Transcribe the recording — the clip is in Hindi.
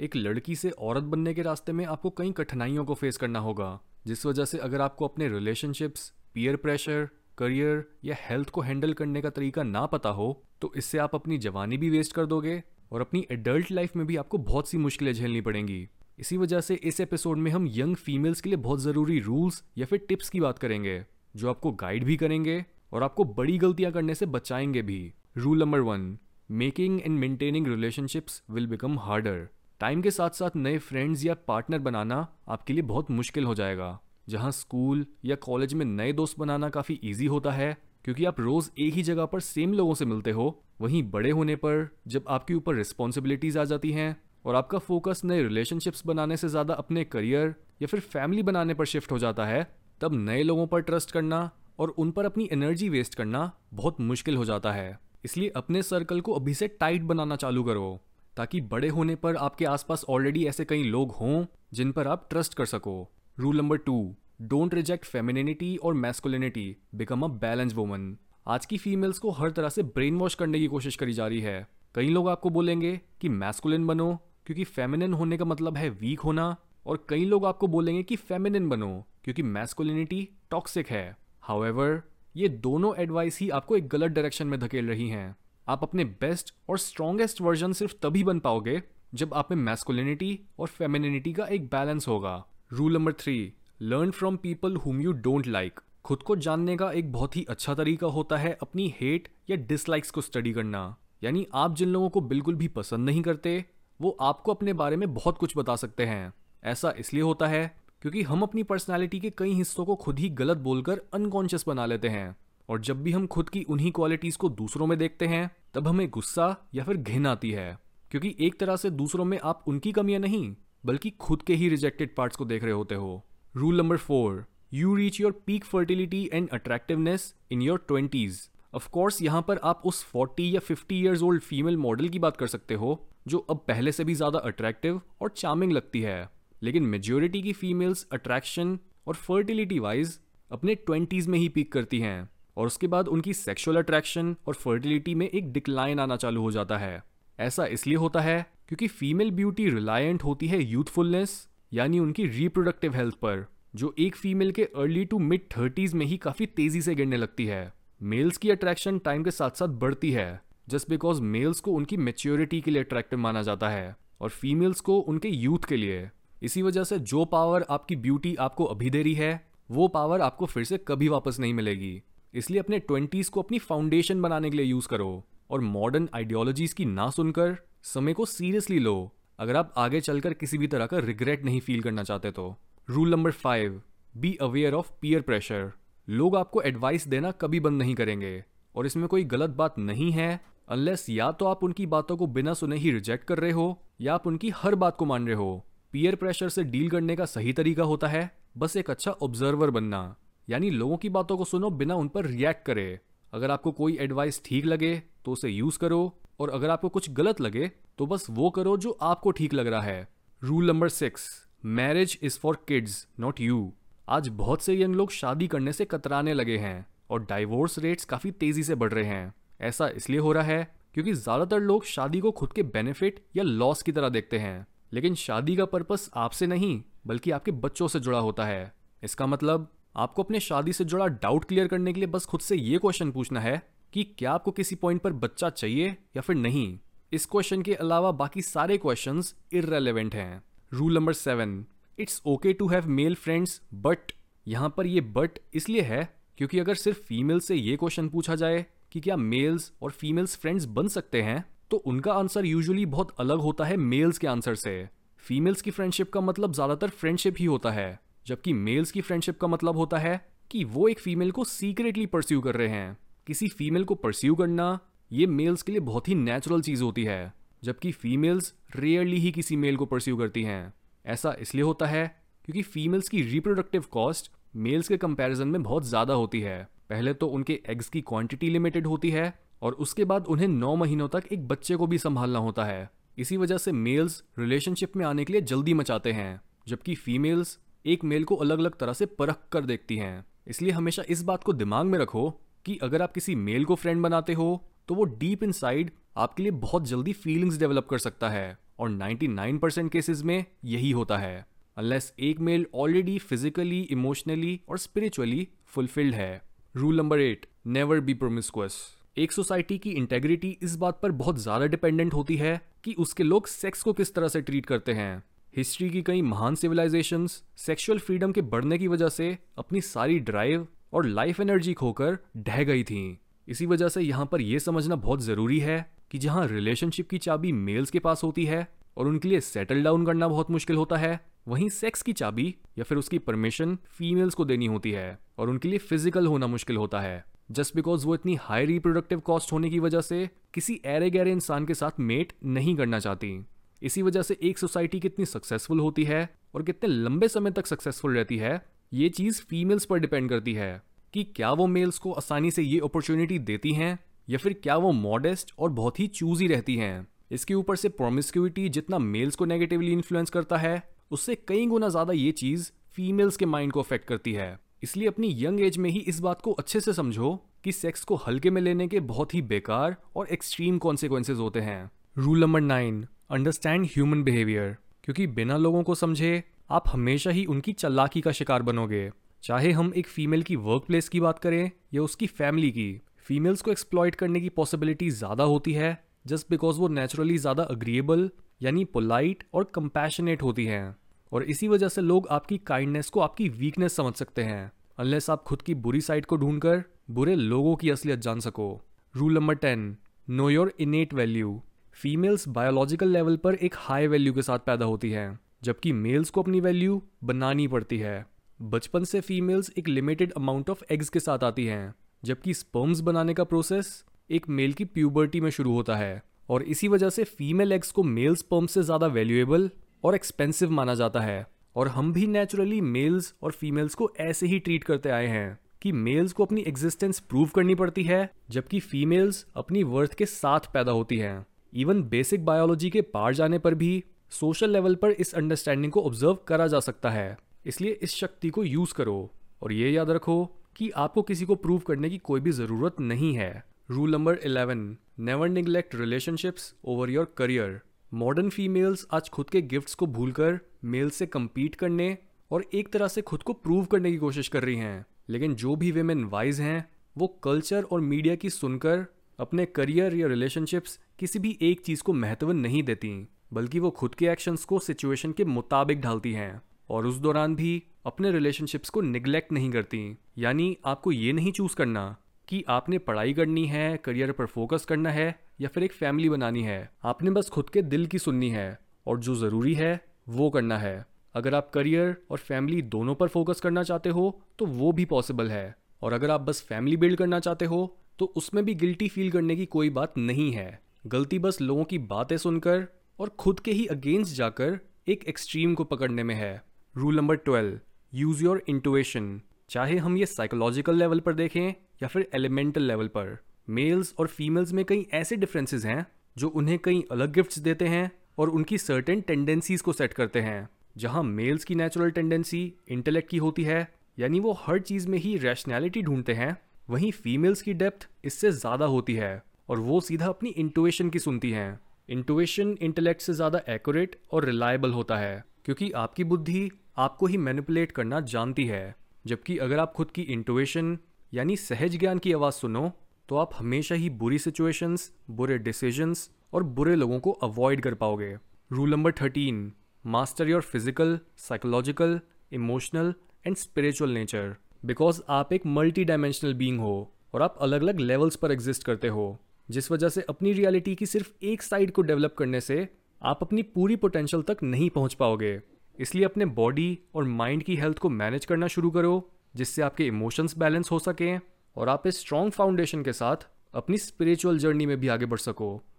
एक लड़की से औरत बनने के रास्ते में आपको कई कठिनाइयों को फेस करना होगा, जिस वजह से अगर आपको अपने रिलेशनशिप्स पीयर प्रेशर करियर या हेल्थ को हैंडल करने का तरीका ना पता हो तो इससे आप अपनी जवानी भी वेस्ट कर दोगे और अपनी एडल्ट लाइफ में भी आपको बहुत सी मुश्किलें झेलनी पड़ेंगी। इसी वजह से इस एपिसोड में हम यंग फीमेल्स के लिए बहुत ज़रूरी रूल्स या फिर टिप्स की बात करेंगे, जो आपको गाइड भी करेंगे और आपको बड़ी गलतियाँ करने से बचाएँगे भी। Rule number one making and maintaining relationships will become harder time के साथ साथ नए फ्रेंड्स या पार्टनर बनाना आपके लिए बहुत मुश्किल हो जाएगा। जहाँ स्कूल या कॉलेज में नए दोस्त बनाना काफ़ी ईजी होता है, क्योंकि आप रोज़ एक ही जगह पर सेम लोगों से मिलते हो। वहीं बड़े होने पर जब आपके ऊपर रिस्पॉन्सिबिलिटीज़ आ जाती हैं और आपका फोकस नए रिलेशनशिप्स बनाने से ज़्यादा अपने करियर या फिर फैमिली बनाने पर शिफ्ट हो जाता है, तब नए लोगों पर ट्रस्ट करना और उन पर अपनी एनर्जी वेस्ट करना बहुत मुश्किल हो जाता है। इसलिए अपने सर्कल को अभी से टाइट बनाना चालू करो। ताकि बड़े होने पर आपके आसपास ऑलरेडी ऐसे कई लोग हों जिन पर आप ट्रस्ट कर सको। Rule number two don't reject femininity और masculinity become a balance woman आज की फीमेल्स को हर तरह से ब्रेन वॉश करने की कोशिश करी जा रही है। कई लोग आपको बोलेंगे कि मैस्कुलिन बनो, क्योंकि फेमिनिन होने का मतलब है वीक होना, और कई लोग आपको बोलेंगे कि फेमिनिन बनो, क्योंकि मैस्कुलिनिटी टॉक्सिक है। हाउएवर ये दोनों एडवाइस ही आपको एक गलत डायरेक्शन में धकेल रही हैं। आप अपने बेस्ट और स्ट्रॉन्गेस्ट वर्जन सिर्फ़ तभी बन पाओगे जब आप में मैस्कुलिनिटी और फेमिनिटी का एक बैलेंस होगा। Rule number three learn from people whom you don't like खुद को जानने का एक बहुत ही अच्छा तरीका होता है अपनी हेट या डिसलाइक्स को स्टडी करना। यानी आप जिन लोगों को बिल्कुल भी पसंद नहीं करते, वो आपको अपने बारे में बहुत कुछ बता सकते हैं। ऐसा इसलिए होता है क्योंकि हम अपनी पर्सनैलिटी के कई हिस्सों को खुद ही गलत बोलकर अनकॉन्शियस बना लेते हैं। और जब भी हम खुद की उन्हीं क्वालिटीज को दूसरों में देखते हैं, तब हमें गुस्सा या फिर घिन आती है। क्योंकि एक तरह से दूसरों में आप उनकी कमियाँ नहीं, बल्कि खुद के ही रिजेक्टेड पार्ट्स को देख रहे होते हो। Rule number four you reach your peak fertility and attractiveness in your twenties of course यहाँ पर आप उस 40 या 50 ईयर्स ओल्ड फीमेल मॉडल की बात कर सकते हो, जो अब पहले से भी ज़्यादा अट्रैक्टिव और चार्मिंग लगती है। लेकिन मेजोरिटी की फीमेल्स अट्रैक्शन और फर्टिलिटी वाइज अपने ट्वेंटीज़ में ही पीक करती हैं। और उसके बाद उनकी सेक्सुअल अट्रैक्शन और फर्टिलिटी में एक डिक्लाइन आना चालू हो जाता है। ऐसा इसलिए होता है क्योंकि फीमेल ब्यूटी रिलायंट होती है यूथफुलनेस यानी उनकी रिप्रोडक्टिव हेल्थ पर, जो एक फीमेल के अर्ली टू मिड थर्टीज में ही काफ़ी तेज़ी से गिरने लगती है। मेल्स की अट्रैक्शन टाइम के साथ साथ बढ़ती है जस्ट बिकॉज़ मेल्स को उनकी मेच्योरिटी के लिए अट्रैक्टिव माना जाता है और फीमेल्स को उनके यूथ के लिए। इसी वजह से जो पावर आपकी ब्यूटी आपको अभी दे रही है, वो पावर आपको फिर से कभी वापस नहीं मिलेगी। इसलिए अपने ट्वेंटीज़ को अपनी फाउंडेशन बनाने के लिए यूज़ करो और मॉडर्न आइडियोलॉजीज की ना सुनकर समय को सीरियसली लो। अगर आप आगे चलकर किसी भी तरह का रिग्रेट नहीं फील करना चाहते तो। Rule number five be aware of peer pressure लोग आपको एडवाइस देना कभी बंद नहीं करेंगे और इसमें कोई गलत बात नहीं है अनलेस या तो आप उनकी बातों को बिना सुने ही रिजेक्ट कर रहे हो या आप उनकी हर बात को मान रहे हो। पीयर प्रेशर से डील करने का सही तरीका होता है बस एक अच्छा ऑब्जर्वर बनना। यानी लोगों की बातों को सुनो, बिना उन पर रिएक्ट करे। अगर आपको कोई एडवाइस ठीक लगे तो उसे यूज़ करो। और अगर आपको कुछ गलत लगे तो बस वो करो जो आपको ठीक लग रहा है। Rule number six marriage is for kids not you आज बहुत से यंग लोग शादी करने से कतराने लगे हैं और डाइवोर्स रेट्स काफ़ी तेज़ी से बढ़ रहे हैं। ऐसा इसलिए हो रहा है क्योंकि ज़्यादातर लोग शादी को खुद के बेनिफिट या लॉस की तरह देखते हैं। लेकिन शादी का पर्पस आपसे नहीं, बल्कि आपके बच्चों से जुड़ा होता है। इसका मतलब आपको अपने शादी से जुड़ा डाउट क्लियर करने के लिए बस खुद से ये क्वेश्चन पूछना है कि क्या आपको किसी पॉइंट पर बच्चा चाहिए या फिर नहीं? इस क्वेश्चन के अलावा बाकी सारे क्वेश्चन इरेलीवेंट हैं। Rule number seven it's okay to have male friends but यहाँ पर ये बट इसलिए है क्योंकि अगर सिर्फ़ फीमेल से ये क्वेश्चन पूछा जाए कि क्या मेल्स और फीमेल्स फ्रेंड्स बन सकते हैं तो उनका आंसर यूजुअली बहुत अलग होता है मेल्स के आंसर से। फीमेल्स की फ्रेंडशिप का मतलब ज़्यादातर फ्रेंडशिप ही होता है। जबकि मेल्स की फ्रेंडशिप का मतलब होता है कि वो एक फीमेल को सीक्रेटली परस्यू कर रहे हैं। किसी फीमेल को परस्यू करना, ये मेल्स के लिए बहुत ही नेचुरल चीज़ होती है, जबकि फीमेल्स रेयरली ही किसी मेल को परस्यू करती हैं। ऐसा इसलिए होता है क्योंकि फीमेल्स की रिप्रोडक्टिव कॉस्ट मेल्स के कंपैरिजन में बहुत ज़्यादा होती है। पहले तो उनके एग्स की क्वांटिटी लिमिटेड होती है और उसके बाद उन्हें नौ महीनों तक एक बच्चे को भी संभालना होता है। इसी वजह से मेल्स रिलेशनशिप में आने के लिए जल्दी मचाते हैं, जबकि फीमेल्स एक मेल को अलग अलग तरह से परख कर देखती हैं। इसलिए हमेशा इस बात को दिमाग में रखो कि अगर आप किसी मेल को फ्रेंड बनाते हो तो वो डीप इनसाइड आपके लिए बहुत जल्दी फीलिंग्स डेवलप कर सकता है और 99% केसेस में यही होता है अनलेस एक मेल ऑलरेडी फिजिकली इमोशनली और स्पिरिचुअली फुलफिल्ड है। Rule number eight never be promiscuous एक सोसाइटी की इंटेग्रिटी इस बात पर बहुत ज़्यादा डिपेंडेंट होती है कि उसके लोग सेक्स को किस तरह से ट्रीट करते हैं। हिस्ट्री की कई महान सिविलाइजेशंस सेक्सुअल फ्रीडम के बढ़ने की वजह से अपनी सारी ड्राइव और लाइफ एनर्जी खोकर ढह गई थी। इसी वजह से यहाँ पर यह समझना बहुत ज़रूरी है कि जहाँ रिलेशनशिप की चाबी मेल्स के पास होती है और उनके लिए सेटल डाउन करना बहुत मुश्किल होता है, वहीं सेक्स की चाबी या फिर उसकी परमिशन फीमेल्स को देनी होती है और उनके लिए फ़िज़िकल होना मुश्किल होता है। जस्ट बिकॉज़ वो इतनी हाई रिप्रोडक्टिव कॉस्ट होने की वजह से किसी एरे गहरे इंसान के साथ मेट नहीं करना चाहती। इसी वजह से एक सोसाइटी कितनी सक्सेसफुल होती है और कितने लंबे समय तक सक्सेसफुल रहती है, ये चीज़ फीमेल्स पर डिपेंड करती है कि क्या वो मेल्स को आसानी से ये अपॉर्चुनिटी देती हैं या फिर क्या वो मॉडेस्ट और बहुत ही चूजी रहती हैं। इसके ऊपर से प्रोमिस्क्यूटी जितना मेल्स को नेगेटिवली इन्फ्लुएंस करता है, उससे कई गुना ज़्यादा ये चीज़ फीमेल्स के माइंड को अफेक्ट करती है। इसलिए अपनी यंग एज में ही इस बात को अच्छे से समझो कि सेक्स को हल्के में लेने के बहुत ही बेकार और एक्सट्रीम कॉन्सिक्वेंसेज होते हैं। Rule number nine understand human behaviour क्योंकि बिना लोगों को समझे, आप हमेशा ही उनकी चलाकी का शिकार बनोगे। चाहे हम एक फीमेल की वर्क प्लेस की बात करें या उसकी फैमिली की फीमेल्स को एक्सप्लॉयट करने की पॉसिबिलिटी ज़्यादा होती है जस्ट बिकॉज़ वो नेचुरली ज़्यादा अग्रीएबल यानी पोलाइट और कंपैशनेट होती हैं। और इसी वजह से लोग आपकी काइंडनेस को आपकी वीकनेस समझ सकते हैं अनलेस आप खुद की बुरी साइड को ढूंढकर बुरे लोगों की असलियत जान सको। Rule number ten know your innate value females biological level पर एक हाई वैल्यू के साथ पैदा होती हैं, जबकि मेल्स को अपनी वैल्यू बनानी पड़ती है। बचपन से फीमेल्स एक लिमिटेड अमाउंट ऑफ़ एग्स के साथ आती हैं, जबकि स्पर्म्स बनाने का प्रोसेस एक मेल की प्यूबर्टी में शुरू होता है। और इसी वजह से फीमेल एग्स को मेल स्पर्म से ज़्यादा वैल्यूएबल और एक्सपेंसिव माना जाता है। और हम भी नेचुरली मेल्स और फीमेल्स को ऐसे ही ट्रीट करते आए हैं कि मेल्स को अपनी एग्जिस्टेंस प्रूव करनी पड़ती है, जबकि फीमेल्स अपनी वर्थ के साथ पैदा होती हैं। इवन बेसिक बायोलॉजी के पार जाने पर भी सोशल लेवल पर इस अंडरस्टैंडिंग को ऑब्ज़र्व करा जा सकता है। इसलिए इस शक्ति को यूज़ करो। और ये याद रखो कि आपको किसी को प्रूव करने की कोई भी ज़रूरत नहीं है। Rule number eleven never neglect relationships over your career modern females आज खुद के गिफ्ट्स को भूलकर मेल से कम्पीट करने और एक तरह से खुद को प्रूव करने की कोशिश कर रही हैं। लेकिन जो भी वेमेन वाइज हैं, वो कल्चर और मीडिया की सुनकर अपने करियर या रिलेशनशिप्स किसी भी एक चीज़ को महत्व नहीं देती, बल्कि वो खुद के एक्शंस को सिचुएशन के मुताबिक ढालती हैं और उस दौरान भी अपने रिलेशनशिप्स को निगलेक्ट नहीं करती। यानी आपको ये नहीं चूज़ करना कि आपने पढ़ाई करनी है करियर पर फोकस करना है या फिर एक फैमिली बनानी है। आपने बस खुद के दिल की सुननी है और जो ज़रूरी है, वो करना है। अगर आप करियर और फैमिली दोनों पर फोकस करना चाहते हो तो वो भी पॉसिबल है। और अगर आप बस फैमिली बिल्ड करना चाहते हो तो उसमें भी गिल्टी फील करने की कोई बात नहीं है। गलती बस लोगों की बातें सुनकर और खुद के ही अगेंस्ट जाकर एक एक्सट्रीम को पकड़ने में है। Rule number twelve use your intuition चाहे हम ये साइकोलॉजिकल लेवल पर देखें या फिर एलिमेंटल लेवल पर। मेल्स और फीमेल्स में कई ऐसे डिफरेंसेस हैं जो उन्हें कई अलग गिफ्ट्स देते हैं और उनकी सर्टेन टेंडेंसीज को सेट करते हैं। जहाँ मेल्स की नेचुरल टेंडेंसी इंटेलेक्ट की होती है, यानी वो हर चीज़ में ही रैशनैलिटी ढूंढते हैं, वहीं फीमेल्स की डेप्थ इससे ज़्यादा होती है और वो सीधा अपनी इंटुएशन की सुनती हैं। इंटुएशन इंटेलेक्ट से ज़्यादा एक्यूरेट और रिलायबल होता है, क्योंकि आपकी बुद्धि आपको ही मैनिपुलेट करना जानती है, जबकि अगर आप खुद की इंटुएशन यानी सहज ज्ञान की आवाज़ सुनो तो आप हमेशा ही बुरी सिचुएशंस बुरे डिसीजंस और बुरे लोगों को अवॉइड कर पाओगे। Rule number thirteen master your physical psychological emotional and spiritual nature because आप एक मल्टी डायमेंशनल बींग हो और आप अलग अलग लेवल्स पर एग्जिस्ट करते हो, जिस वजह से अपनी रियलिटी की सिर्फ़ एक साइड को डेवलप करने से आप अपनी पूरी पोटेंशियल तक नहीं पहुँच पाओगे। इसलिए अपने बॉडी और माइंड की हेल्थ को मैनेज करना शुरू करो, जिससे आपके इमोशंस बैलेंस हो सकें। और आप इस स्ट्रॉन्ग फाउंडेशन के साथ अपनी स्पिरिचुअल जर्नी में भी आगे बढ़ सको।